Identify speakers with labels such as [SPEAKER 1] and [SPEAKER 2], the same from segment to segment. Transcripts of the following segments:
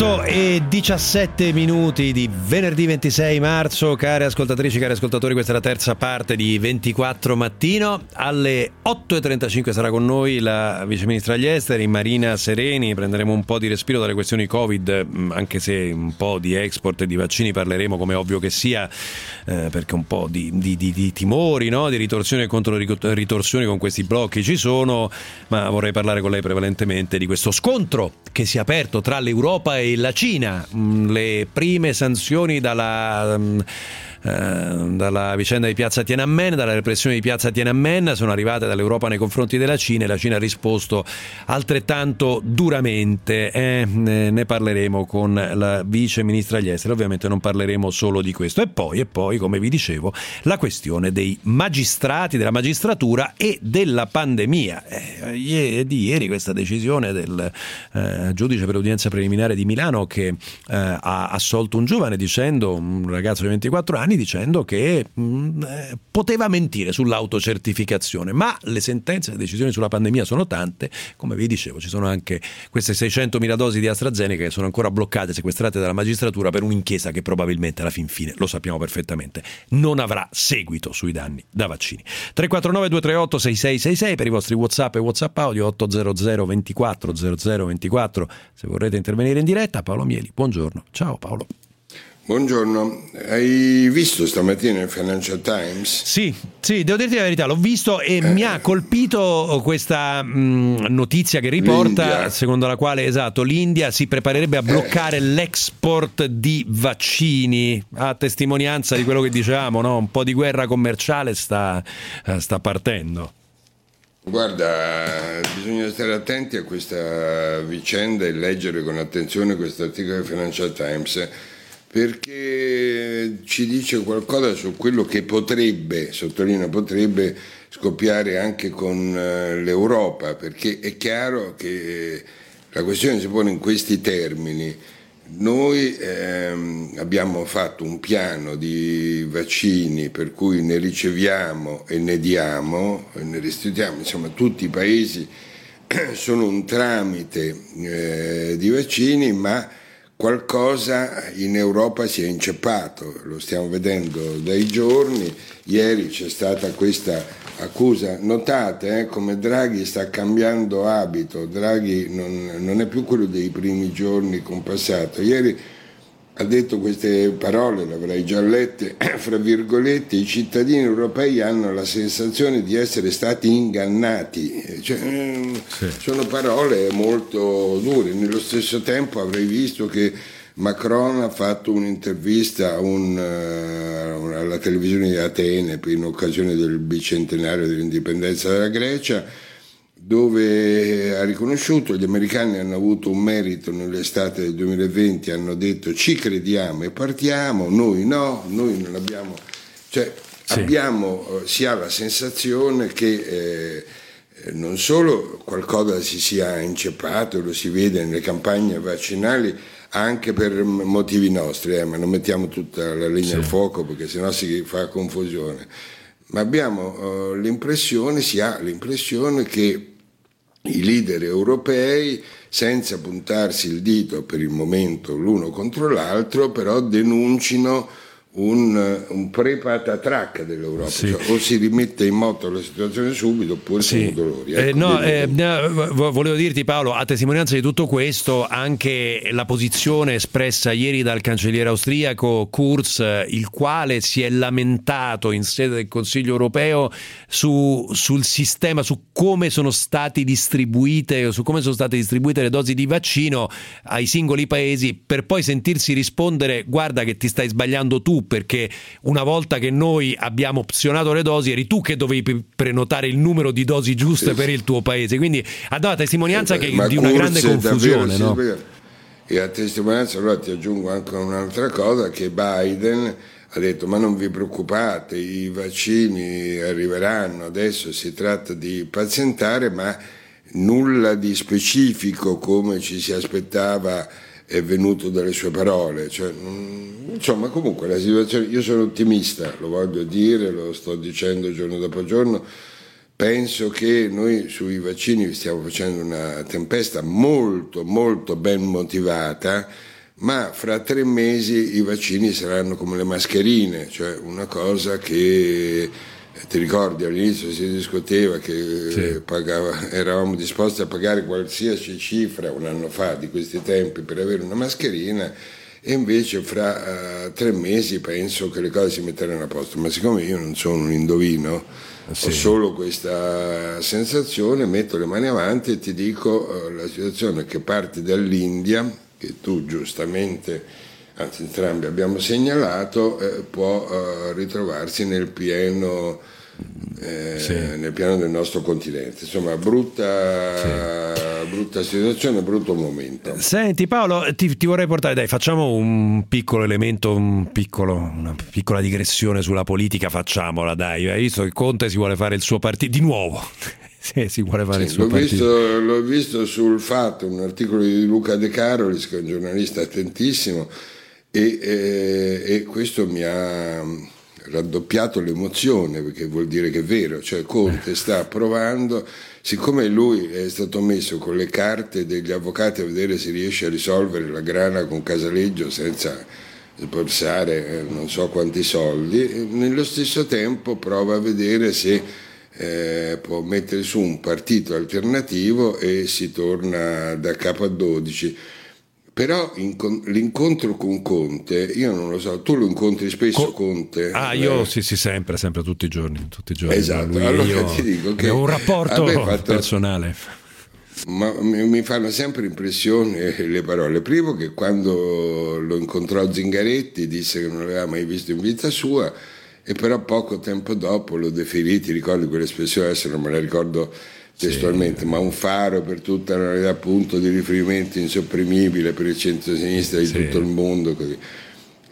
[SPEAKER 1] 8 e 17 minuti di venerdì 26 marzo, care ascoltatrici, cari ascoltatori, questa è la terza parte di 24 mattino. Alle 8.35 sarà con noi la Vice Ministra agli Esteri, Marina Sereni, prenderemo un po' di respiro dalle questioni Covid, mm, anche se un po' di export e di vaccini parleremo come ovvio che sia, eh, perché un po' di, di, di, di timori, no? di ritorsioni e contro ritorsioni con questi blocchi ci sono, ma vorrei parlare con lei prevalentemente di questo scontro che si è aperto tra l'Europa e la Cina. Mm, le prime sanzioni dalla mm, dalla vicenda di Piazza Tiananmen, dalla repressione di Piazza Tiananmen, sono arrivate dall'Europa nei confronti della Cina e la Cina ha risposto altrettanto duramente. Eh, ne parleremo con la vice ministra agli esteri, ovviamente non parleremo solo di questo. E poi, e poi, come vi dicevo, la questione dei magistrati, della magistratura e della pandemia. Eh, di ieri questa decisione del eh, giudice per l'udienza preliminare di Milano che eh, ha assolto un giovane dicendo, un ragazzo di 24 anni, anni dicendo che mh, mm, eh, poteva mentire sull'autocertificazione, ma le sentenze, le decisioni sulla pandemia sono tante, come vi dicevo, ci sono anche queste 600.000 dosi di AstraZeneca che sono ancora bloccate, sequestrate dalla magistratura per un'inchiesta che probabilmente alla fin fine, lo sappiamo perfettamente, non avrà seguito sui danni da vaccini. 349 238 6666 per i vostri WhatsApp e WhatsApp audio 800 24 0024 se vorrete intervenire in diretta. Paolo Mieli, buongiorno. Ciao Paolo.
[SPEAKER 2] Buongiorno, hai visto stamattina il Financial Times?
[SPEAKER 1] Sì, sì, devo dirti la verità, l'ho visto e eh. mi ha colpito questa mh, notizia che riporta, L'India. secondo la quale esatto, l'India si preparerebbe a bloccare eh. l'export di vaccini, a testimonianza di quello che dicevamo, no? un po' di guerra commerciale sta, eh, sta partendo.
[SPEAKER 2] Guarda, bisogna stare attenti a questa vicenda e leggere con attenzione questo articolo del Financial Times perché ci dice qualcosa su quello che potrebbe, sottolineo potrebbe, scoppiare anche con eh, l'Europa, perché è chiaro che la questione si pone in questi termini. Noi ehm, abbiamo fatto un piano di vaccini per cui ne riceviamo e ne diamo, e ne restituiamo, insomma tutti i paesi sono un tramite eh, di vaccini, ma qualcosa in Europa si è inceppato, lo stiamo vedendo dai giorni, ieri c'è stata questa accusa, notate eh, come Draghi sta cambiando abito, Draghi non, non, è più quello dei primi giorni con passato, ieri ha detto queste parole, le avrei già lette, fra virgolette, i cittadini europei hanno la sensazione di essere stati ingannati, cioè, sì. sono parole molto dure, nello stesso tempo avrei visto che Macron ha fatto un'intervista un, uh, alla televisione di Atene in occasione del bicentenario dell'indipendenza della Grecia, dove ha riconosciuto gli americani hanno avuto un merito nell'estate del 2020, hanno detto ci crediamo e partiamo, noi no, noi non abbiamo... Cioè, sì. abbiamo, eh, si ha la sensazione che eh, non solo qualcosa si sia inceppato, lo si vede nelle campagne vaccinali, anche per motivi nostri, eh, ma non mettiamo tutta la linea sì. al fuoco perché sennò si fa confusione. Ma abbiamo uh, l'impressione, si ha l'impressione che i leader europei, senza puntarsi il dito per il momento l'uno contro l'altro, però denuncino un, un pre-patatrac dell'Europa, sì. cioè, o si rimette in moto la situazione subito oppure sì. sono dolori.
[SPEAKER 1] Eh, ecco, eh, no, eh, volevo dirti Paolo, a testimonianza di tutto questo, anche la posizione espressa ieri dal cancelliere austriaco Kurz, il quale si è lamentato in sede del Consiglio europeo su, sul sistema, su come sono state distribuite, su come sono state distribuite le dosi di vaccino ai singoli paesi, per poi sentirsi rispondere guarda che ti stai sbagliando tu perché una volta che noi abbiamo opzionato le dosi eri tu che dovevi prenotare il numero di dosi giuste sì. per il tuo paese. Quindi ha dato testimonianza eh, che, di una grande confusione. no?
[SPEAKER 2] E a testimonianza allora ti aggiungo anche un'altra cosa che Biden ha detto ma non vi preoccupate, i vaccini arriveranno, adesso si tratta di pazientare ma nulla di specifico come ci si aspettava è venuto dalle sue parole. Cioè, insomma, comunque la situazione, io sono ottimista, lo voglio dire, lo sto dicendo giorno dopo giorno. Penso che noi sui vaccini stiamo facendo una tempesta molto, molto ben motivata ma fra tre mesi i vaccini saranno come le mascherine, cioè una cosa che ti ricordi all'inizio si discuteva che sì. pagava, eravamo disposti a pagare qualsiasi cifra un anno fa di questi tempi per avere una mascherina e invece fra uh, tre mesi penso che le cose si metteranno a posto, ma siccome io non sono un indovino, eh, sì. ho solo questa sensazione, metto le mani avanti e ti dico uh, la situazione che parte dall'India, che tu giustamente anzi entrambi abbiamo segnalato, eh, può eh, ritrovarsi nel pieno, eh, sì. nel piano, del nostro continente. Insomma, brutta, sì. brutta situazione, brutto momento.
[SPEAKER 1] Senti Paolo, ti, ti, vorrei portare, dai, facciamo un piccolo elemento, un piccolo, una piccola digressione sulla politica, facciamola, dai. Hai visto che Conte si vuole fare il suo partito di nuovo.
[SPEAKER 2] sì, si vuole fare sì, il suo l'ho visto, l'ho visto sul fatto, un articolo di Luca De Carolis, che è un giornalista attentissimo, e, eh, e questo mi ha raddoppiato l'emozione perché vuol dire che è vero, cioè Conte sta provando, siccome lui è stato messo con le carte degli avvocati a vedere se riesce a risolvere la grana con Casaleggio senza sborsare eh, non so quanti soldi, nello stesso tempo prova a vedere se eh, può mettere su un partito alternativo e si torna da capo a 12 però l'incontro con Conte, io non lo so, tu lo incontri spesso Co- Conte?
[SPEAKER 1] Ah, io eh? sì, sì, sempre, sempre, tutti i giorni. Tutti i giorni
[SPEAKER 2] esatto, Lui, allora io, ti dico che...
[SPEAKER 1] È un rapporto fatto, personale.
[SPEAKER 2] Ma mi fanno sempre impressione le parole. Primo che quando lo incontrò Zingaretti disse che non l'aveva mai visto in vita sua e però poco tempo dopo lo deferì, ti ricordi quell'espressione, adesso non me la ricordo testualmente, sì. ma un faro per tutta la realtà, punto di riferimento insopprimibile per il centro-sinistra di sì. tutto il mondo. Così.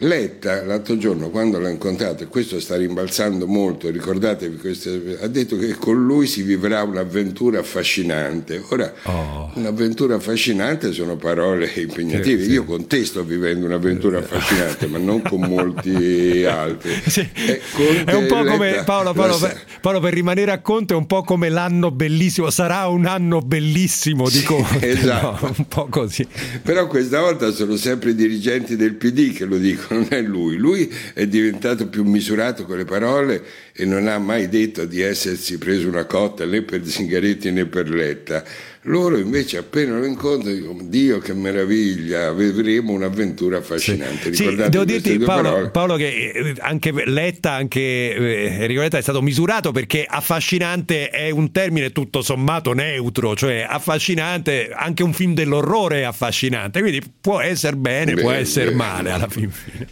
[SPEAKER 2] Letta l'altro giorno quando l'ha incontrato, e questo sta rimbalzando molto, ricordatevi, questo, ha detto che con lui si vivrà un'avventura affascinante. Ora, oh. un'avventura affascinante sono parole impegnative. Sì, Io con te sto vivendo un'avventura affascinante, ma non con molti altri.
[SPEAKER 1] Sì. Eh, è un po' come Paolo, Paolo, per, Paolo, per rimanere a Conte, è un po' come l'anno bellissimo, sarà un anno bellissimo di Conte. Esatto. No, un po' così.
[SPEAKER 2] Però questa volta sono sempre i dirigenti del PD che lo dicono non è lui. Lui è diventato più misurato con le parole e non ha mai detto di essersi preso una cotta né per Zingaretti né per Letta. Loro invece appena lo incontrano dicono Dio che meraviglia, vedremo un'avventura affascinante.
[SPEAKER 1] Sì, sì devo dirti Paolo, Paolo, che eh, anche Letta, anche eh, Enrico Letta è stato misurato perché affascinante è un termine tutto sommato neutro, cioè affascinante, anche un film dell'orrore è affascinante, quindi può essere bene, beh, può essere beh, male alla fin fine.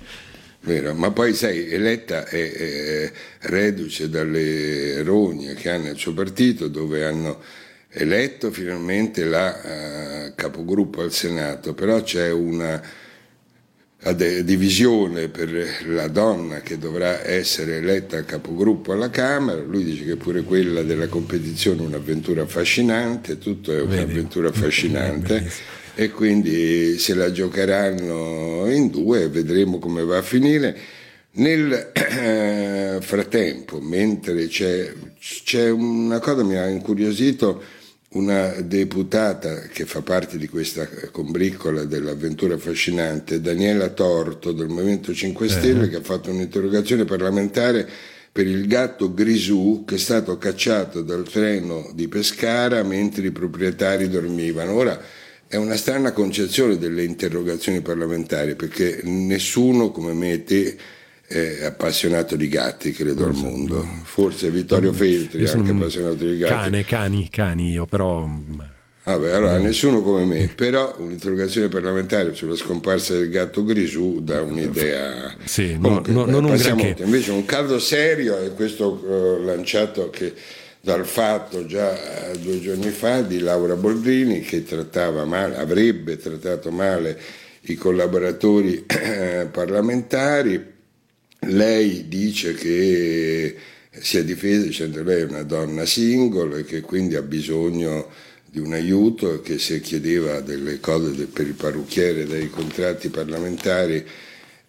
[SPEAKER 2] Vero, ma poi sai, eletta è, è reduce dalle rogne che ha nel suo partito dove hanno eletto finalmente la uh, capogruppo al Senato, però c'è una divisione per la donna che dovrà essere eletta capogruppo alla Camera, lui dice che pure quella della competizione è un'avventura affascinante, tutto è un'avventura affascinante e quindi se la giocheranno in due vedremo come va a finire. Nel eh, frattempo, mentre c'è, c'è una cosa che mi ha incuriosito, una deputata che fa parte di questa combriccola dell'avventura affascinante, Daniela Torto del Movimento 5 Stelle, uh-huh. che ha fatto un'interrogazione parlamentare per il gatto Grisù che è stato cacciato dal treno di Pescara mentre i proprietari dormivano. Ora è una strana concezione delle interrogazioni parlamentari perché nessuno come me e te è appassionato di gatti, credo, al mondo. Forse Vittorio Feltri è anche appassionato di gatti.
[SPEAKER 1] Cane, cani, cani, io però...
[SPEAKER 2] Vabbè, allora nessuno come me, però un'interrogazione parlamentare sulla scomparsa del gatto Grisù dà un'idea.
[SPEAKER 1] Sì, Comunque, no, no, non un granché.
[SPEAKER 2] Invece un caso serio è questo uh, lanciato che dal fatto già uh, due giorni fa di Laura Boldrini che trattava male, avrebbe trattato male i collaboratori uh, parlamentari lei dice che si è difesa dicendo lei è una donna single e che quindi ha bisogno di un aiuto e che se chiedeva delle cose per il parrucchiere dei contratti parlamentari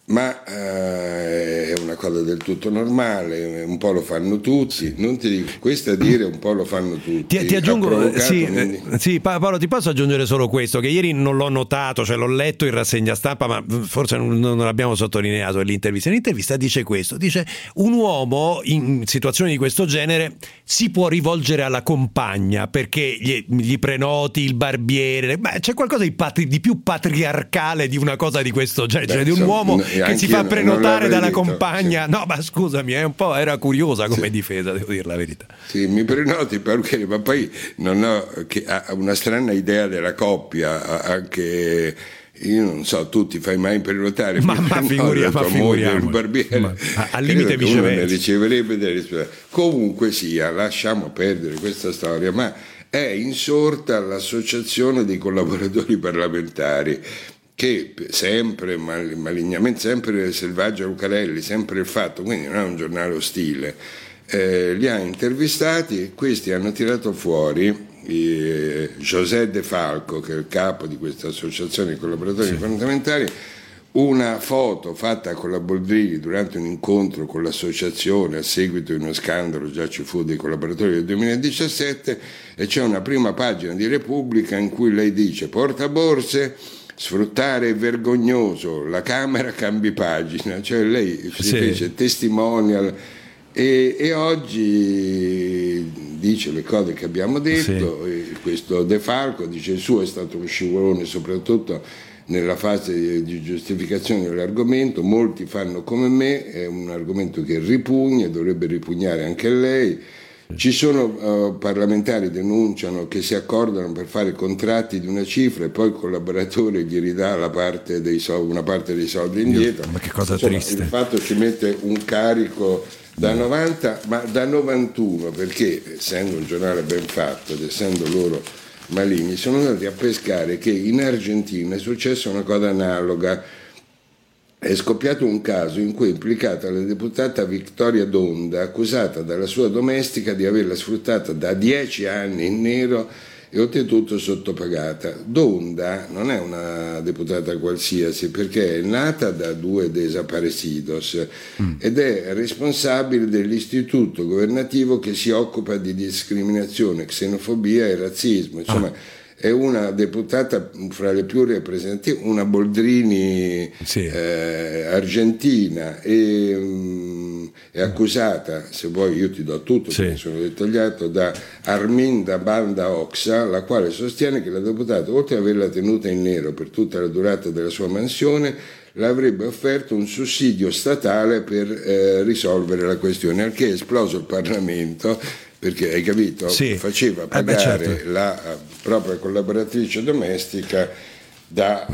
[SPEAKER 2] ma eh, è una cosa del tutto normale, un po' lo fanno tutti, non ti dico, questo a dire un po' lo fanno tutti.
[SPEAKER 1] Ti, ti aggiungo, sì, quindi... sì, Paolo, ti posso aggiungere solo questo, che ieri non l'ho notato, cioè l'ho letto in rassegna stampa, ma forse non, non l'abbiamo sottolineato nell'intervista. L'intervista dice questo, dice un uomo in situazioni di questo genere si può rivolgere alla compagna perché gli, gli prenoti il barbiere, beh, c'è qualcosa di, patri, di, più patriarcale di una cosa di questo genere, Beh, cioè di un uomo che si fa prenotare dalla detto, compagna. Sì. No, ma scusami, è un po' era curiosa come sì. difesa, devo dire la verità.
[SPEAKER 2] Sì, mi prenoti perché, ma poi non ho una strana idea della coppia, anche io non so, tu ti fai mai prenotare
[SPEAKER 1] ma, ma figuriamo, ma figuriamo. il barbiere ma, al limite viceversa
[SPEAKER 2] riceverebbe delle risposte comunque sia, lasciamo perdere questa storia ma è insorta l'associazione dei collaboratori parlamentari che sempre malignamente, sempre Selvaggio Lucarelli, sempre il fatto, quindi non è un giornale ostile, eh, li ha intervistati e questi hanno tirato fuori eh, José De Falco, che è il capo di questa associazione di collaboratori sì. parlamentari, una foto fatta con la Boldrini durante un incontro con l'associazione a seguito di uno scandalo, già ci fu dei collaboratori del 2017, e c'è una prima pagina di Repubblica in cui lei dice porta borse sfruttare è vergognoso, la Camera cambi pagina, cioè lei si sì. fece testimonial e, e, oggi dice le cose che abbiamo detto, sì. questo De Falco dice il suo è stato uno scivolone soprattutto nella fase di giustificazione dell'argomento, molti fanno come me, è un argomento che ripugna, dovrebbe ripugnare anche lei ci sono uh, parlamentari che denunciano che si accordano per fare contratti di una cifra e poi il collaboratore gli ridà parte soldi, una parte dei soldi indietro.
[SPEAKER 1] Ma che cosa Insomma, triste.
[SPEAKER 2] Il fatto ci mette un carico da 90, ma da 91, perché essendo un giornale ben fatto ed essendo loro maligni, sono andati a pescare che in Argentina è successa una cosa analoga è scoppiato un caso in cui è implicata la deputata Vittoria Donda, accusata dalla sua domestica di averla sfruttata da dieci anni in nero e oltretutto sottopagata. Donda non è una deputata qualsiasi perché è nata da due desaparecidos mm. ed è responsabile dell'istituto governativo che si occupa di discriminazione, xenofobia e razzismo. Insomma, ah è una deputata fra le più rappresentative, una Boldrini sì. eh, argentina e um, è accusata, se vuoi io ti do tutto sì. sono dettagliato, da Arminda Banda Oxa, la quale sostiene che la deputata, oltre ad averla tenuta in nero per tutta la durata della sua mansione, le avrebbe offerto un sussidio statale per eh, risolvere la questione, al che è esploso il Parlamento perché hai capito, sì. faceva pagare eh beh, certo. la uh, propria collaboratrice domestica da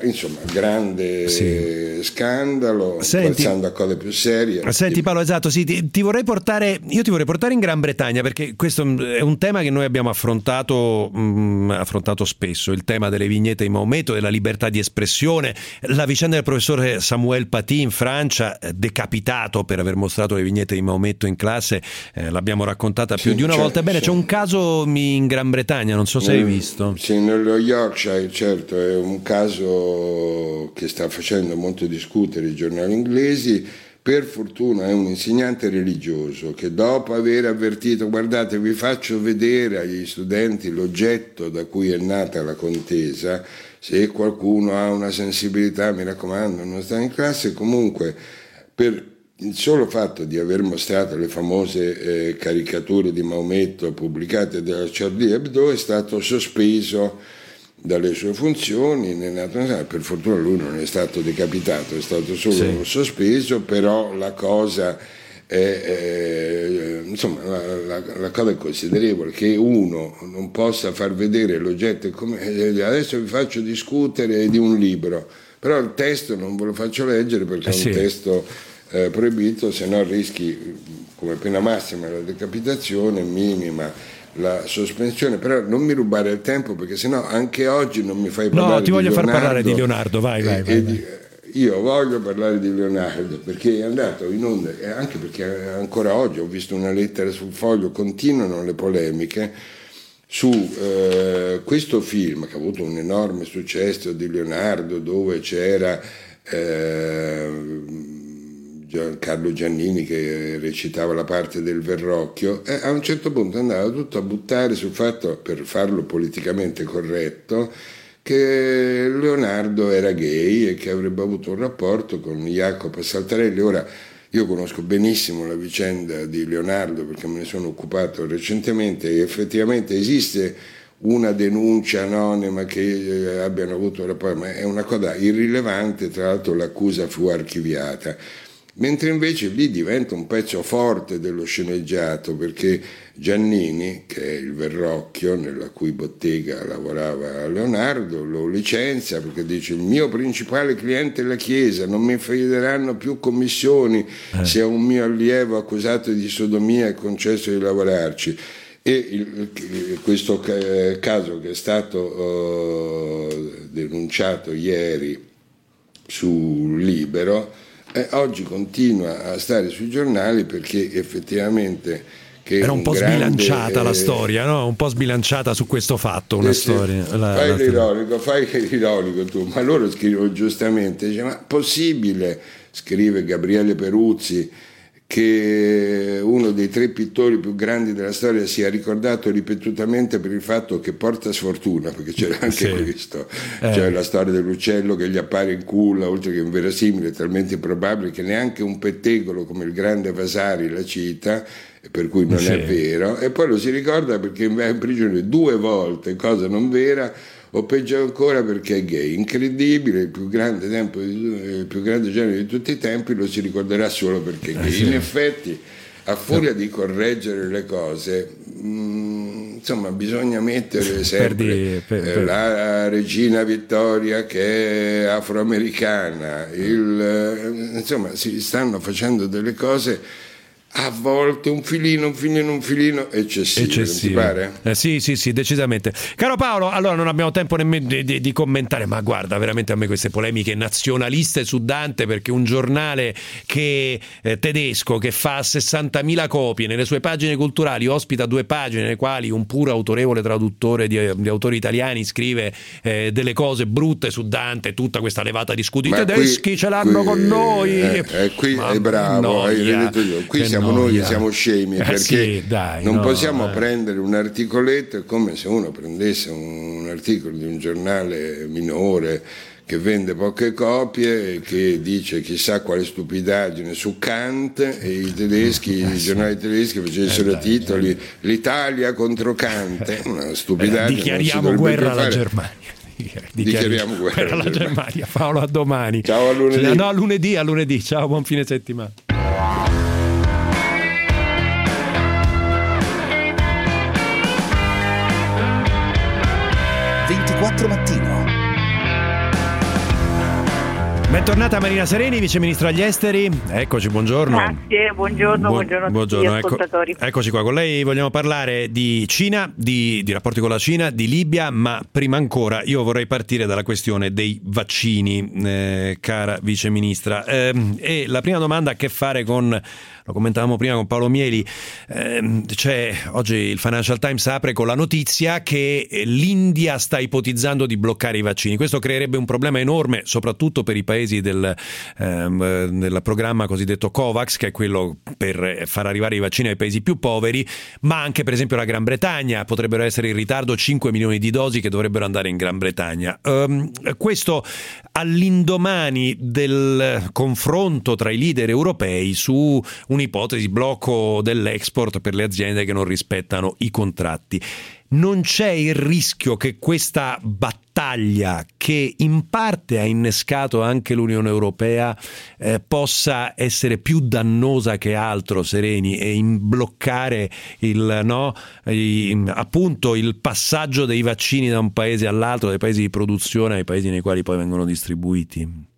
[SPEAKER 2] uh, insomma grande sì. scandalo Senti, passando a cose più serie.
[SPEAKER 1] Senti Paolo esatto sì, ti, ti, vorrei portare io ti vorrei portare in Gran Bretagna perché questo è un tema che noi abbiamo affrontato, mh, mm, affrontato spesso il tema delle vignette di Maometto della libertà di espressione la vicenda del professore Samuel Paty in Francia eh, decapitato per aver mostrato le vignette di Maometto in classe eh, l'abbiamo raccontata più sì, di una volta. Bene c'è un caso in Gran Bretagna non so se hai visto.
[SPEAKER 2] sì nello Yorkshire certo è un caso che sta facendo molto discutere i giornali inglesi. Per fortuna è un insegnante religioso che dopo aver avvertito, guardate vi faccio vedere agli studenti l'oggetto da cui è nata la contesa, se qualcuno ha una sensibilità mi raccomando non sta in classe, comunque per il solo fatto di aver mostrato le famose eh, caricature di Maometto pubblicate da Charlie Hebdo è stato sospeso dalle sue funzioni, per fortuna lui non è stato decapitato, è stato solo sì. sospeso, però la cosa è, è insomma, la, la, la, cosa è considerevole che uno non possa far vedere l'oggetto come adesso vi faccio discutere di un libro, però il testo non ve lo faccio leggere perché eh sì. è un testo eh, proibito, se no rischi come pena massima la decapitazione, minima la sospensione, però non mi rubare il tempo perché sennò anche oggi non mi fai parlare
[SPEAKER 1] No, ti voglio far parlare di Leonardo, vai, vai, vai, vai.
[SPEAKER 2] io voglio parlare di Leonardo perché è andato in onda e anche perché ancora oggi ho visto una lettera sul foglio, continuano le polemiche su eh, questo film che ha avuto un enorme successo di Leonardo dove c'era eh, Carlo Giannini che recitava la parte del Verrocchio, e a un certo punto andava tutto a buttare sul fatto, per farlo politicamente corretto, che Leonardo era gay e che avrebbe avuto un rapporto con Jacopo Saltarelli. Ora, io conosco benissimo la vicenda di Leonardo perché me ne sono occupato recentemente e effettivamente esiste una denuncia anonima che eh, abbiano avuto un rapporto, ma è una cosa irrilevante, tra l'altro l'accusa fu archiviata mentre invece lì diventa un pezzo forte dello sceneggiato perché Giannini, che è il Verrocchio nella cui bottega lavorava Leonardo, lo licenzia perché dice il mio principale cliente è la Chiesa, non mi chiederanno più commissioni eh. se un mio allievo accusato di sodomia è concesso di lavorarci. E il, questo caso che è stato uh, denunciato ieri su Libero, eh, oggi continua a stare sui giornali perché effettivamente...
[SPEAKER 1] Era un, un po' grande, sbilanciata la storia, no? Un po' sbilanciata su questo fatto, una eh, storia.
[SPEAKER 2] La, fai la... l'ironico, fai l'ironico tu, ma loro scrivono giustamente, dice, ma possibile, scrive Gabriele Peruzzi, che uno dei tre pittori più grandi della storia sia ricordato ripetutamente per il fatto che porta sfortuna, perché c'era anche sì. questo, eh. cioè la storia dell'uccello che gli appare in culla, oltre che inverosimile, talmente improbabile che neanche un pettegolo come il grande Vasari la cita, per cui non sì. è vero, e poi lo si ricorda perché va in prigione due volte, cosa non vera, o peggio ancora perché è gay. Incredibile, il più grande, tempo, il più grande genere di tutti i tempi lo si ricorderà solo perché è gay. Eh sì. In effetti, a furia di correggere le cose, mh, mm, insomma, bisogna mettere sempre per, per, per. la regina Vittoria che è afroamericana, il, eh, insomma, si stanno facendo delle cose a volte un filino, un filino, un filino eccessivo, eccessivo.
[SPEAKER 1] Eh, sì, sì, sì, decisamente. Caro Paolo, allora non abbiamo tempo nemmeno di, di, di, commentare, ma guarda veramente a me queste polemiche nazionaliste su Dante perché un giornale che, eh, tedesco che fa 60.000 copie nelle sue pagine culturali ospita due pagine nelle quali un puro autorevole traduttore di, di autori italiani scrive eh, delle cose brutte su Dante, tutta questa levata di scudi ma tedeschi qui, ce l'hanno qui, con noi.
[SPEAKER 2] Eh, eh qui è bravo, hai detto io. Qui siamo siamo noi che siamo scemi eh, perché sì, dai, non no, possiamo eh. prendere un articoletto come se uno prendesse un articolo di un giornale minore che vende poche copie, che dice chissà quale stupidaggine su Kant e i tedeschi, eh, i giornali tedeschi facessero eh, titoli certo. l'Italia contro Kant, una stupidaggine.
[SPEAKER 1] dichiariamo guerra alla Germania.
[SPEAKER 2] Dichiariamo guerra
[SPEAKER 1] alla Germania. Paolo, a domani.
[SPEAKER 2] Ciao a lunedì.
[SPEAKER 1] No, a lunedì, a lunedì. Ciao, buon fine settimana.
[SPEAKER 3] 4 mattino.
[SPEAKER 1] Bentornata Marina Sereni, Vice Ministro agli Esteri. Eccoci, buongiorno.
[SPEAKER 4] Grazie, buongiorno, buongiorno a tutti buongiorno, ecco,
[SPEAKER 1] eccoci qua, con lei vogliamo parlare di Cina, di, di, rapporti con la Cina, di Libia, ma prima ancora io vorrei partire dalla questione dei vaccini, eh, cara Vice Ministra. Eh, e la prima domanda ha a che fare con lo commentavamo prima con Paolo Mieli, eh, cioè, oggi il Financial Times apre con la notizia che l'India sta ipotizzando di bloccare i vaccini. Questo creerebbe un problema enorme, soprattutto per i paesi del, ehm, del programma cosiddetto COVAX, che è quello per far arrivare i vaccini ai paesi più poveri, ma anche per esempio la Gran Bretagna. Potrebbero essere in ritardo 5 milioni di dosi che dovrebbero andare in Gran Bretagna. Um, questo all'indomani del confronto tra i leader europei su un un'ipotesi blocco dell'export per le aziende che non rispettano i contratti. Non c'è il rischio che questa battaglia, che in parte ha innescato anche l'Unione Europea, eh, possa essere più dannosa che altro, Sereni, e bloccare il, no, i, appunto il passaggio dei vaccini da un paese all'altro, dai paesi di produzione ai paesi nei quali poi vengono distribuiti?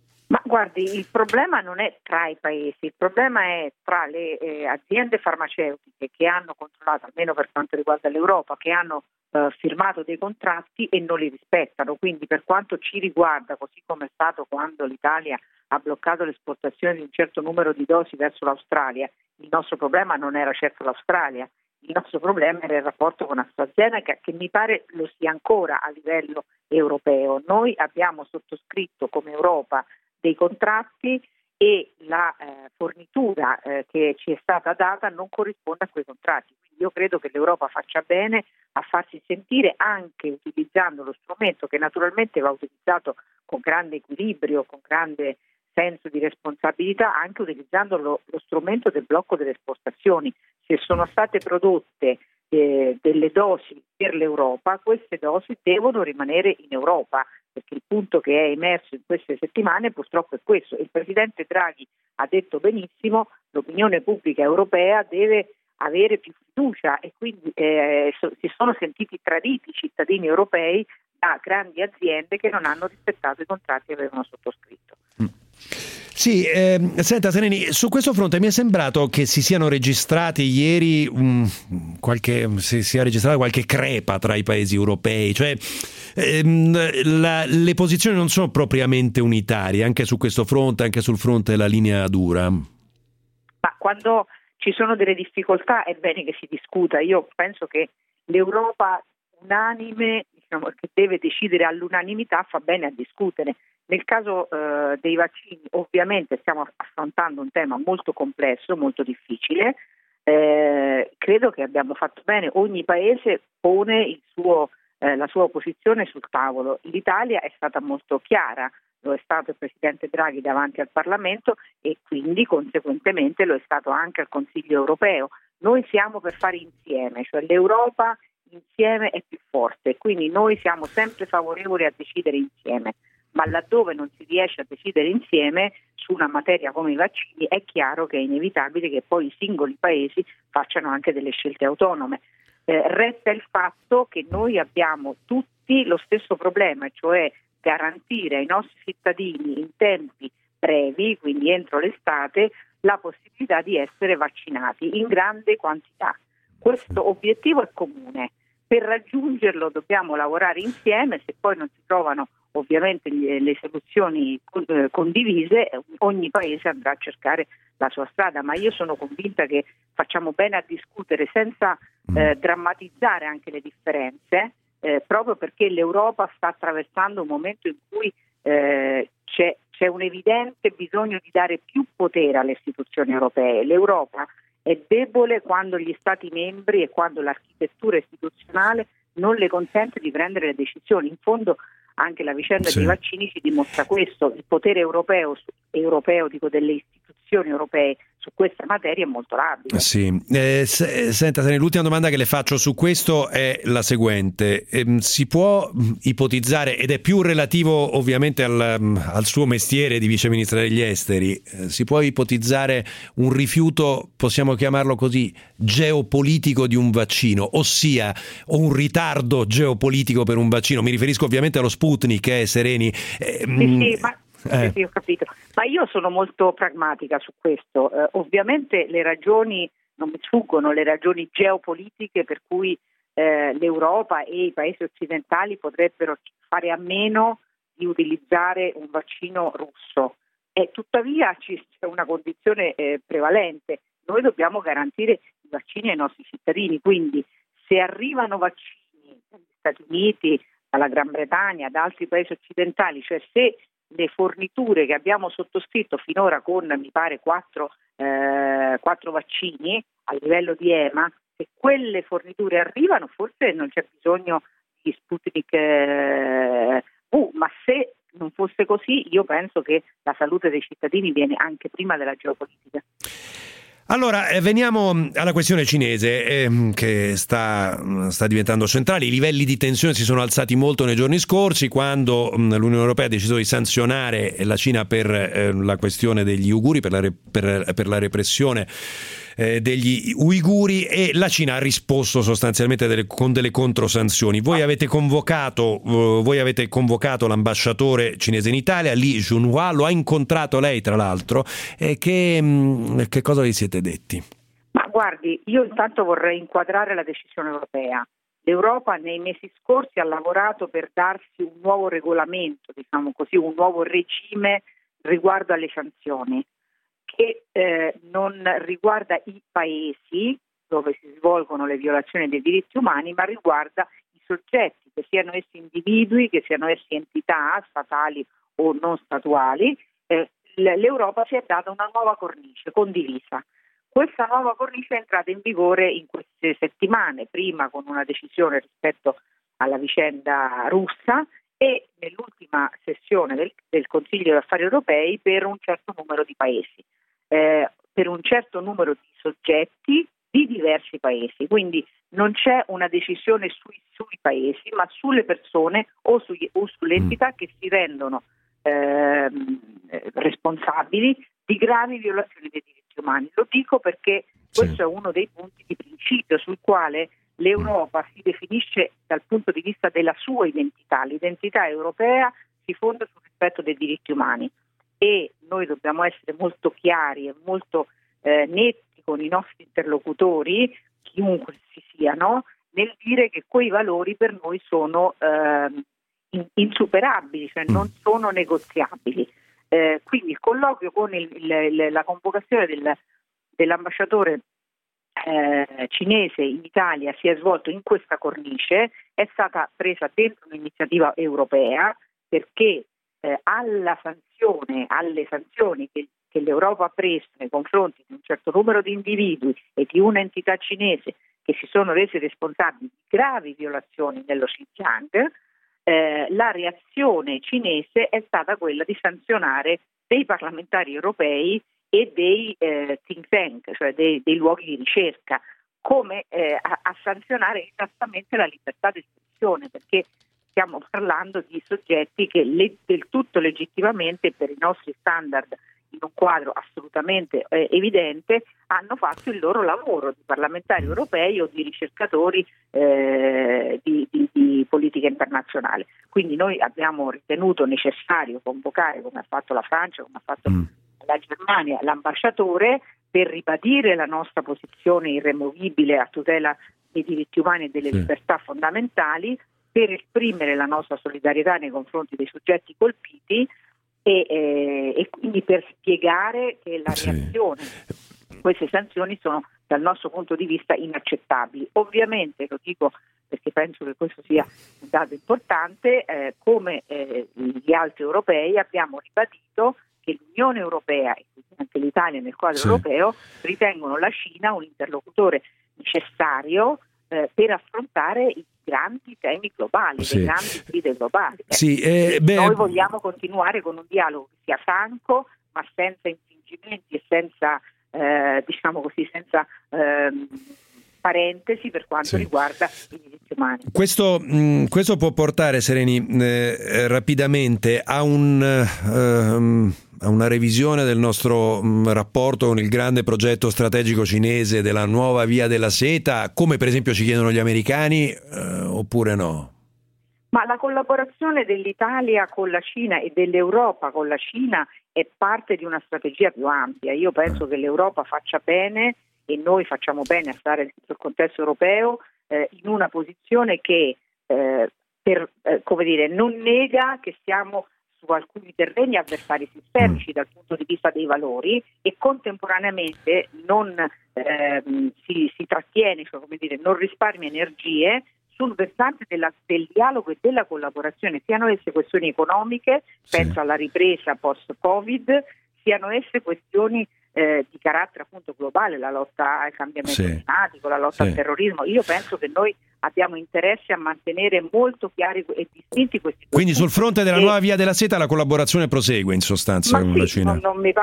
[SPEAKER 4] Guardi, il problema non è tra i paesi, il problema è tra le eh, aziende farmaceutiche che hanno controllato, almeno per quanto riguarda l'Europa, che hanno eh, firmato dei contratti e non li rispettano. Quindi per quanto ci riguarda, così come è stato quando l'Italia ha bloccato l'esportazione di un certo numero di dosi verso l'Australia, il nostro problema non era certo l'Australia, il nostro problema era il rapporto con AstraZeneca che mi pare lo sia ancora a livello europeo. Noi abbiamo sottoscritto come Europa dei contratti e la eh, fornitura eh, che ci è stata data non corrisponde a quei contratti. Quindi io credo che l'Europa faccia bene a farsi sentire anche utilizzando lo strumento che naturalmente va utilizzato con grande equilibrio, con grande senso di responsabilità, anche utilizzando lo, lo strumento del blocco delle esportazioni. Se sono state prodotte eh, delle dosi per l'Europa, queste dosi devono rimanere in Europa perché il punto che è emerso in queste settimane purtroppo è questo. Il Presidente Draghi ha detto benissimo l'opinione pubblica europea deve avere più fiducia e quindi eh, so, si sono sentiti traditi i cittadini europei da grandi aziende che non hanno rispettato i contratti che avevano sottoscritto. Mm.
[SPEAKER 1] Sì, eh, senta Sereni, su questo fronte mi è sembrato che si siano registrati ieri um, qualche, si sia registrata qualche crepa tra i paesi europei, cioè ehm, la, le posizioni non sono propriamente unitarie anche su questo fronte, anche sul fronte della linea dura.
[SPEAKER 4] Ma quando ci sono delle difficoltà è bene che si discuta. Io penso che l'Europa unanime, diciamo, che deve decidere all'unanimità, fa bene a discutere. Nel caso eh, dei vaccini ovviamente stiamo affrontando un tema molto complesso, molto difficile. Eh, credo che abbiamo fatto bene, ogni paese pone suo, eh, la sua posizione sul tavolo. L'Italia è stata molto chiara, lo è stato il Presidente Draghi davanti al Parlamento e quindi conseguentemente lo è stato anche al Consiglio europeo. Noi siamo per fare insieme, cioè l'Europa insieme è più forte, quindi noi siamo sempre favorevoli a decidere insieme ma laddove non si riesce a decidere insieme su una materia come i vaccini è chiaro che è inevitabile che poi i singoli paesi facciano anche delle scelte autonome. Eh, resta il fatto che noi abbiamo tutti lo stesso problema, cioè garantire ai nostri cittadini in tempi brevi, quindi entro l'estate, la possibilità di essere vaccinati in grande quantità. Questo obiettivo è comune. Per raggiungerlo dobbiamo lavorare insieme, se poi non si trovano ovviamente le soluzioni eh, condivise, ogni paese andrà a cercare la sua strada, ma io sono convinta che facciamo bene a discutere senza mm. eh, drammatizzare anche le differenze, eh, proprio perché l'Europa sta attraversando un momento in cui eh, c'è, c'è un evidente bisogno di dare più potere alle istituzioni europee. L'Europa è debole quando gli Stati membri e quando l'architettura istituzionale non le consente di prendere le decisioni. In fondo anche la vicenda sì. dei vaccini ci dimostra questo, il potere europeo, europeo dico, delle istituzioni europee su questa materia è molto labile.
[SPEAKER 1] Sì. Eh, se, senta, l'ultima domanda che le faccio su questo è la seguente. Eh, si può ipotizzare, ed è più relativo ovviamente al, al suo mestiere di Vice Ministro degli Esteri, eh, si può ipotizzare un rifiuto, possiamo chiamarlo così, geopolitico di un vaccino, ossia un ritardo geopolitico per un vaccino? Mi riferisco ovviamente allo Sputnik, eh, Sereni.
[SPEAKER 4] Eh, sì, sì, ma eh. Sì, ho capito. Ma io sono molto pragmatica su questo. Eh, ovviamente le ragioni, non mi sfuggono le ragioni geopolitiche per cui eh, l'Europa e i paesi occidentali potrebbero fare a meno di utilizzare un vaccino russo. E tuttavia c'è una condizione eh, prevalente. Noi dobbiamo garantire i vaccini ai nostri cittadini, quindi se arrivano vaccini dagli Stati Uniti, dalla Gran Bretagna, da altri paesi occidentali, cioè se le forniture che abbiamo sottoscritto finora con, mi pare, quattro, eh, quattro vaccini a livello di EMA, se quelle forniture arrivano forse non c'è bisogno di Sputnik eh, V, ma se non fosse così io penso che la salute dei cittadini viene anche prima della geopolitica.
[SPEAKER 1] Allora, eh, veniamo alla questione cinese eh, che sta, sta, diventando centrale. I livelli di tensione si sono alzati molto nei giorni scorsi quando mh, l'Unione Europea ha deciso di sanzionare la Cina per eh, la questione degli uiguri, per per, per la repressione eh, degli uiguri e la Cina ha risposto sostanzialmente delle, con delle controsanzioni. Voi avete, convocato, uh, voi avete convocato l'ambasciatore cinese in Italia, Li Junhua, lo ha incontrato lei tra l'altro, e che, mh, mm, che cosa vi siete detti?
[SPEAKER 4] Ma guardi, io intanto vorrei inquadrare la decisione europea. L'Europa nei mesi scorsi ha lavorato per darsi un nuovo regolamento, diciamo così, un nuovo regime riguardo alle sanzioni che eh, non riguarda i paesi dove si svolgono le violazioni dei diritti umani, ma riguarda i soggetti, che siano essi individui, che siano essi entità statali o non statuali, eh, l'Europa si è data una nuova cornice condivisa. Questa nuova cornice è entrata in vigore in queste settimane, prima con una decisione rispetto alla vicenda russa e nell'ultima sessione del, del Consiglio degli Affari Europei per un certo numero di paesi, eh, per un certo numero di soggetti di diversi paesi. Quindi non c'è una decisione sui, sui paesi, ma sulle persone o, sugli, o sulle mm. entità che si rendono eh, responsabili di gravi violazioni dei diritti umani. Lo dico perché questo sì. è uno dei punti di principio sul quale l'Europa si definisce dal punto di vista della sua identità. L'identità europea si fonda sul rispetto dei diritti umani e noi dobbiamo essere molto chiari e molto eh, netti con i nostri interlocutori, chiunque si siano, nel dire che quei valori per noi sono eh, insuperabili, cioè non mm. sono negoziabili. Eh, quindi il colloquio con il, il, la convocazione del, dell'ambasciatore eh, cinese in Italia si è svolto in questa cornice, è stata presa dentro un'iniziativa europea perché eh, alla sanzione, alle sanzioni che, che, l'Europa ha preso nei confronti di un certo numero di individui e di un'entità cinese che si sono resi responsabili di gravi violazioni nello Xinjiang, eh, la reazione cinese è stata quella di sanzionare dei parlamentari europei e dei eh, think tank, cioè dei, dei, luoghi di ricerca, come eh, a, a, sanzionare esattamente la libertà di espressione, perché stiamo parlando di soggetti che le, del tutto legittimamente per i nostri standard in un quadro assolutamente eh, evidente, hanno fatto il loro lavoro di parlamentari europei o di ricercatori eh, di, di, di, politica internazionale. Quindi noi abbiamo ritenuto necessario convocare, come ha fatto la Francia, come ha fatto mm la Germania l'ambasciatore per ribadire la nostra posizione irremovibile a tutela dei diritti umani e delle sì. libertà fondamentali, per esprimere la nostra solidarietà nei confronti dei soggetti colpiti e, eh, e quindi per spiegare che la sì. reazione queste sanzioni sono dal nostro punto di vista inaccettabili. Ovviamente, lo dico perché penso che questo sia un dato importante, eh, come eh, gli altri europei abbiamo ribadito che l'Unione Europea e anche l'Italia nel quadro sì. europeo ritengono la Cina un interlocutore necessario eh, per affrontare i grandi temi globali, sì. le grandi sfide globali.
[SPEAKER 1] Sì, eh, beh,
[SPEAKER 4] Noi vogliamo continuare con un dialogo che sia franco, ma senza infingimenti e senza, eh, diciamo così, senza ehm, parentesi per quanto sì. riguarda i diritti umani.
[SPEAKER 1] Questo, mh, mm, questo può portare, Sereni, eh, rapidamente a un... Uh, una revisione del nostro mm, rapporto con il grande progetto strategico cinese della nuova via della seta, come per esempio ci chiedono gli americani, eh, oppure no?
[SPEAKER 4] Ma la collaborazione dell'Italia con la Cina e dell'Europa con la Cina è parte di una strategia più ampia. Io penso che l'Europa faccia bene e noi facciamo bene a stare nel contesto europeo eh, in una posizione che eh, per, eh, dire, non nega che siamo su alcuni terreni avversari sistemici mm. dal punto di vista dei valori e contemporaneamente non ehm, si, si, trattiene, cioè, come dire, non risparmia energie sul versante della, del dialogo e della collaborazione, siano esse questioni economiche, sì. penso alla ripresa post-Covid, siano esse questioni eh, di carattere appunto globale, la lotta al cambiamento sì. climatico, la lotta sì. al terrorismo. Io penso che noi abbiamo interesse a mantenere molto chiari e distinti questi
[SPEAKER 1] Quindi sul fronte della e... nuova via della seta la collaborazione prosegue in sostanza
[SPEAKER 4] Ma
[SPEAKER 1] con
[SPEAKER 4] sì,
[SPEAKER 1] la Cina?
[SPEAKER 4] Non, non, mi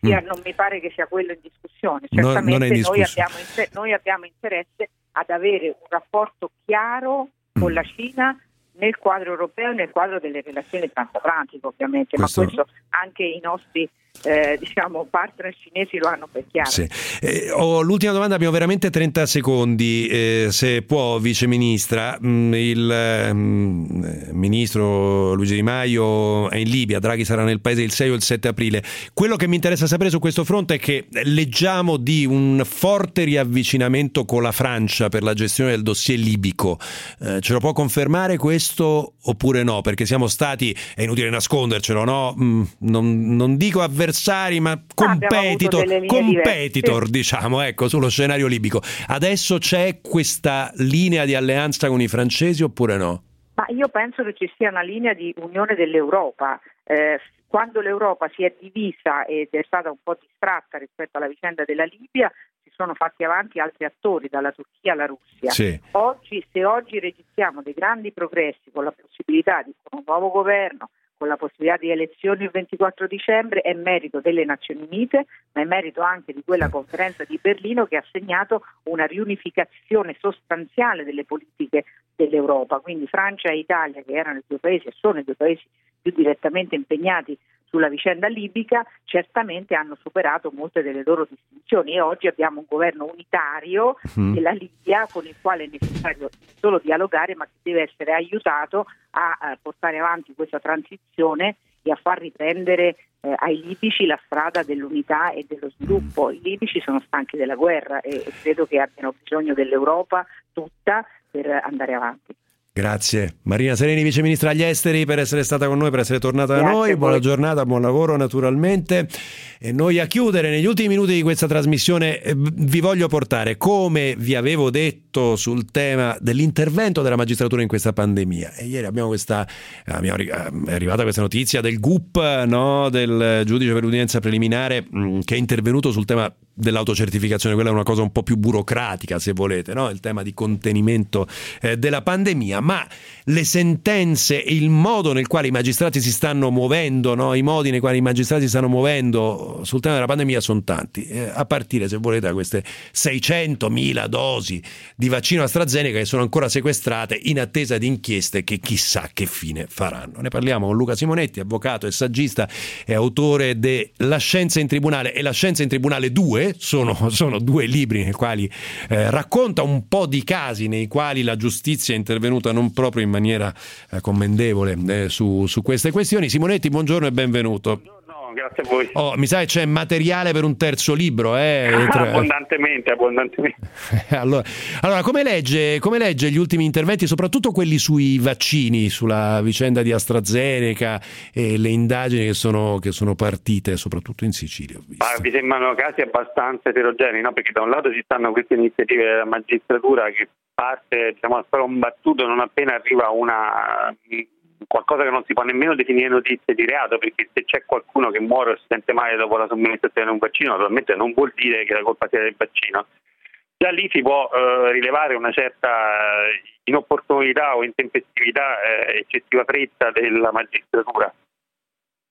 [SPEAKER 4] sia, mm. non, mi pare che sia quello in discussione. Certamente non, in discussione. Noi, abbiamo inter- noi abbiamo interesse ad avere un rapporto chiaro con mm. la Cina nel quadro europeo e nel quadro delle relazioni transatlantiche ovviamente, questo... ma questo anche i nostri eh, diciamo partner cinesi lo hanno chiaro.
[SPEAKER 1] Sì. Eh, oh, l'ultima domanda, abbiamo veramente 30 secondi, eh, se può Vice Ministra, mm, il mm, Ministro Luigi Di Maio è in Libia, Draghi sarà nel paese il 6 o il 7 aprile. Quello che mi interessa sapere su questo fronte è che leggiamo di un forte riavvicinamento con la Francia per la gestione del dossier libico. Eh, ce lo può confermare questo oppure no? Perché siamo stati, è inutile nascondercelo, no? Mm, non, non dico avversari avversari, ma competitor, competitor sì. diciamo, ecco, sullo scenario libico. Adesso c'è questa linea di alleanza con i francesi oppure no?
[SPEAKER 4] Ma io penso che ci sia una linea di unione dell'Europa. Eh, quando l'Europa si è divisa ed è stata un po' distratta rispetto alla vicenda della Libia, si sono fatti avanti altri attori, dalla Turchia alla Russia.
[SPEAKER 1] Sì.
[SPEAKER 4] Oggi, se oggi registriamo dei grandi progressi con la possibilità di un nuovo governo, con la possibilità di elezioni il 24 dicembre, è merito delle Nazioni Unite, ma è merito anche di quella conferenza di Berlino che ha segnato una riunificazione sostanziale delle politiche dell'Europa. Quindi Francia e Italia, che erano i due paesi e sono i due paesi più direttamente impegnati sulla vicenda libica, certamente hanno superato molte delle loro distinzioni e oggi abbiamo un governo unitario mm. della Libia con il quale è necessario non solo dialogare ma che deve essere aiutato a, a portare avanti questa transizione e a far riprendere eh, ai libici la strada dell'unità e dello sviluppo. I libici sono stanchi della guerra e, e credo che abbiano bisogno dell'Europa tutta per andare avanti.
[SPEAKER 1] Grazie. Marina Sereni, Vice Ministra agli Esteri, per essere stata con noi, per essere tornata da noi. Buona giornata, buon lavoro naturalmente. E noi a chiudere, negli ultimi minuti di questa trasmissione, eh, vi voglio portare, come vi avevo detto sul tema dell'intervento della magistratura in questa pandemia. E ieri abbiamo questa, eh, è arrivata questa notizia del GUP, no? del giudice per l'udienza preliminare, mm, che è intervenuto sul tema dell'autocertificazione, quella è una cosa un po' più burocratica se volete, no? il tema di contenimento eh, della pandemia, ma le sentenze e il modo nel quale i magistrati si stanno muovendo, no? i modi nei quali i magistrati si stanno muovendo sul tema della pandemia sono tanti, eh, a partire se volete da queste 600.000 dosi di vaccino AstraZeneca che sono ancora sequestrate in attesa di inchieste che chissà che fine faranno. Ne parliamo con Luca Simonetti, avvocato e saggista e autore de La scienza in tribunale e La scienza in tribunale 2, sono, sono due libri nei quali eh, racconta un po' di casi nei quali la giustizia è intervenuta non proprio in maniera eh, commendevole eh, su, su queste questioni. Simonetti, buongiorno e benvenuto
[SPEAKER 3] grazie a voi.
[SPEAKER 1] Oh, mi sa che c'è materiale per un terzo libro, eh?
[SPEAKER 3] abbondantemente, abbondantemente.
[SPEAKER 1] allora, allora come, legge, come, legge, gli ultimi interventi, soprattutto quelli sui vaccini, sulla vicenda di AstraZeneca e le indagini che sono, che sono partite, soprattutto in Sicilia?
[SPEAKER 3] Ma vi sembrano casi abbastanza eterogenei, no? perché da un lato ci stanno queste iniziative della magistratura che parte diciamo, a fare un battuto non appena arriva una qualcosa che non si può nemmeno definire notizia di reato, perché se c'è qualcuno che muore o si sente male dopo la somministrazione di un vaccino, naturalmente non vuol dire che la colpa sia del vaccino. Già lì si può eh, rilevare una certa inopportunità o intempestività, eh, eccessiva fretta della magistratura.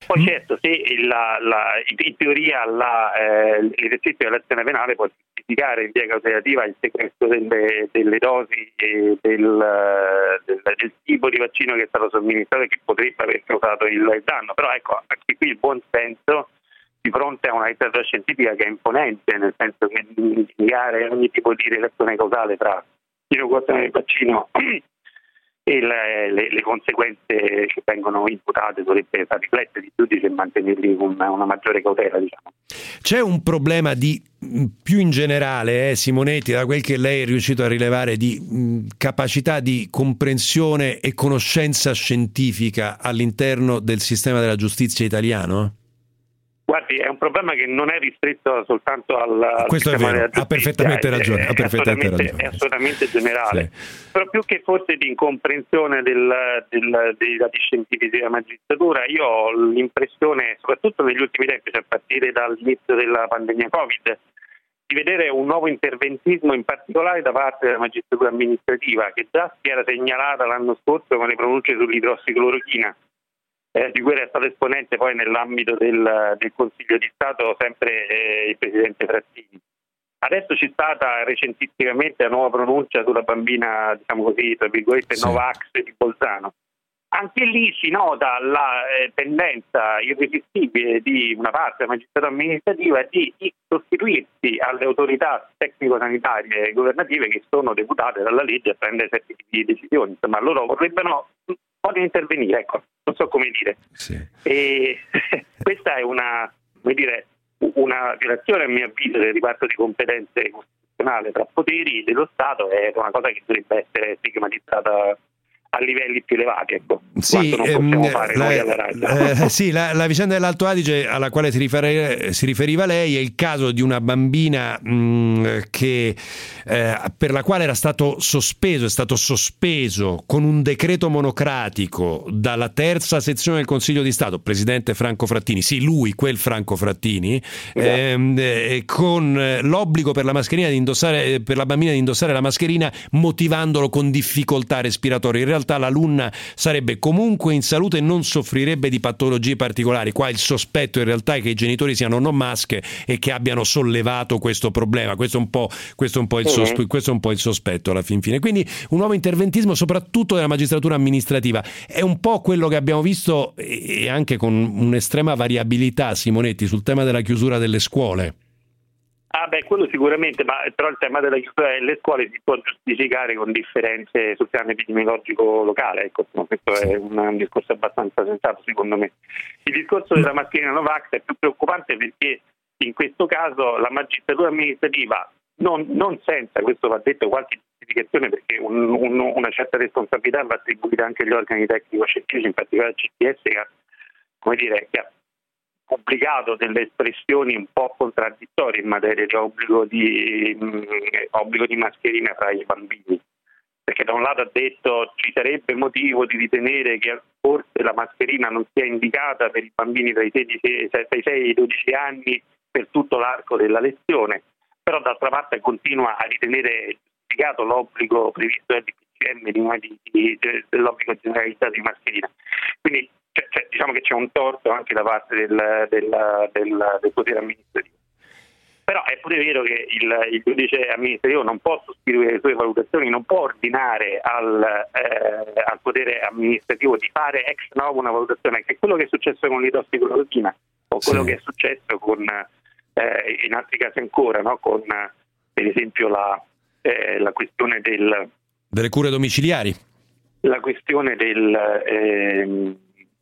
[SPEAKER 3] Poi mm. certo, se la, la, in teoria la, eh, l'esercizio dell'azione penale può giustificare in via causativa il sequestro delle, delle dosi e del, del, del, tipo di vaccino che è stato somministrato e che potrebbe aver causato il danno, però ecco, anche qui il buon senso di fronte a una letteratura scientifica che è imponente, nel senso che negare ogni tipo di relazione causale tra l'inoculazione del vaccino e le, le, le, conseguenze che vengono imputate dovrebbe far riflettere i giudici e mantenerli con una maggiore cautela. Diciamo.
[SPEAKER 1] C'è un problema di più in generale, eh, Simonetti, da quel che lei è riuscito a rilevare, di mh, capacità di comprensione e conoscenza scientifica all'interno del sistema della giustizia italiano?
[SPEAKER 3] Guardi, è un problema che non è ristretto soltanto al
[SPEAKER 1] Questo è vero, ha perfettamente ragione.
[SPEAKER 3] È,
[SPEAKER 1] perfettamente
[SPEAKER 3] assolutamente, ragione. è assolutamente generale. Sì. Però più che forse di incomprensione del, del, dei dati scientifici della magistratura, io ho l'impressione, soprattutto negli ultimi tempi, cioè a partire dall'inizio della pandemia Covid, di vedere un nuovo interventismo in particolare da parte della magistratura amministrativa che già si era segnalata l'anno scorso con le pronunce sull'idrossiclorochina eh, di cui era stato esponente poi nell'ambito del, del Consiglio di Stato sempre eh, il Presidente Frattini. Adesso c'è stata recentissimamente la nuova pronuncia sulla bambina, diciamo così, tra virgolette, sì. Novax di Bolzano. Anche lì si nota la eh, tendenza irresistibile di una parte della magistratura amministrativa di, sostituirsi alle autorità tecnico-sanitarie e governative che sono deputate dalla legge a prendere certi tipi di decisioni. Insomma, loro vorrebbero vogliono intervenire, ecco, non so come dire.
[SPEAKER 1] Sì.
[SPEAKER 3] E, questa è una, dire, una violazione, a mio avviso, del riparto di competenze costituzionali tra poteri dello Stato, è una cosa che dovrebbe essere stigmatizzata a livelli più elevati, ecco, sì, ehm,
[SPEAKER 1] la, eh, sì la, la, vicenda dell'Alto Adige alla quale si, riferiva, si riferiva lei è il caso di una bambina mh, mm, che, eh, per la quale era stato sospeso, è stato sospeso con un decreto monocratico dalla terza sezione del Consiglio di Stato, presidente Franco Frattini, sì lui, quel Franco Frattini, esatto. ehm, eh, con l'obbligo per la mascherina di indossare, per la bambina di indossare la mascherina motivandolo con difficoltà respiratorie. In realtà l'alunna sarebbe comunque in salute e non soffrirebbe di patologie particolari. Qua il sospetto in realtà è che i genitori siano non masche e che abbiano sollevato questo problema. Questo è un po', questo è un po', il, sosp- questo è un po il sospetto alla fin fine. Quindi un nuovo interventismo soprattutto della magistratura amministrativa. È un po' quello che abbiamo visto e anche con un'estrema variabilità, Simonetti, sul tema della chiusura delle scuole.
[SPEAKER 3] Ah beh, quello sicuramente, ma però il tema della chiusura delle scuole si può giustificare con differenze sul piano epidemiologico locale, ecco, questo è un, un, discorso abbastanza sensato secondo me. Il discorso della mascherina Novax è più preoccupante perché in questo caso la magistratura amministrativa, non, non senza, questo va detto, qualche giustificazione perché un, un, una certa responsabilità va attribuita anche agli organi tecnico-scientifici, in particolare al CTS, che come dire, che ha pubblicato delle espressioni un po' contraddittorie in materia di obbligo di, mh, mm, obbligo di mascherina tra i bambini. Perché da un lato ha detto ci sarebbe motivo di ritenere che forse la mascherina non sia indicata per i bambini tra i 6 e i 12 anni per tutto l'arco della lezione, però d'altra parte continua a ritenere giustificato l'obbligo previsto dal DPCM dell'obbligo generalizzato di mascherina. Quindi cioè, cioè, diciamo che c'è un torto anche da parte del, del, del, del potere amministrativo. Però è pure vero che il, il, giudice amministrativo non può sostituire le sue valutazioni, non può ordinare al, eh, al, potere amministrativo di fare ex novo una valutazione, che è quello che è successo con l'idrossiclorochina o quello sì. che è successo con, eh, in altri casi ancora, no? con per esempio la, eh, la questione del,
[SPEAKER 1] delle cure domiciliari.
[SPEAKER 3] La questione del ehm,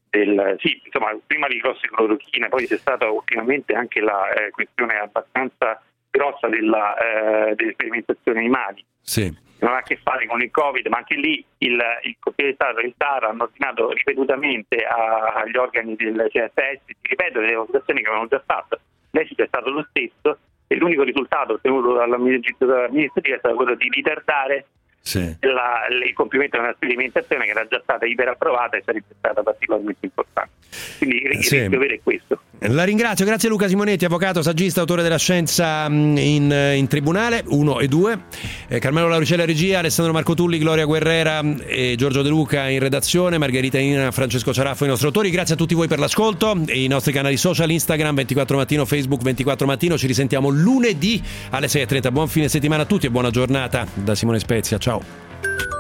[SPEAKER 3] del, sì, insomma, prima l'idrossiclorochina, poi c'è stata ultimamente anche la eh, questione abbastanza grossa della, eh, delle sperimentazioni animali.
[SPEAKER 1] Sì.
[SPEAKER 3] Non ha a che fare con il Covid, ma anche lì il, il Consiglio di Stato e il TAR hanno ordinato ripetutamente a, agli organi del CSS di ripetere le valutazioni che avevano già fatto. L'esito è stato lo stesso e l'unico risultato ottenuto dalla magistratura amministrativa è stato quello di ritardare sì. la, il compimento di una sperimentazione che era già stata iperapprovata e sarebbe stata particolarmente importante. Quindi il sì. rischio vero è questo.
[SPEAKER 1] La ringrazio, grazie Luca Simonetti, avvocato, saggista, autore della scienza in, in tribunale 1 e 2, eh, Carmelo Lauricella regia, Alessandro Marco Tulli, Gloria Guerrera e Giorgio De Luca in redazione, Margherita Ina, Francesco Ciaraffo i nostri autori, grazie a tutti voi per l'ascolto e i nostri canali social, Instagram 24 mattino, Facebook 24 mattino, ci risentiamo lunedì alle 6.30, buon fine settimana a tutti e buona giornata da Simone Spezia, ciao.
[SPEAKER 5] Mattino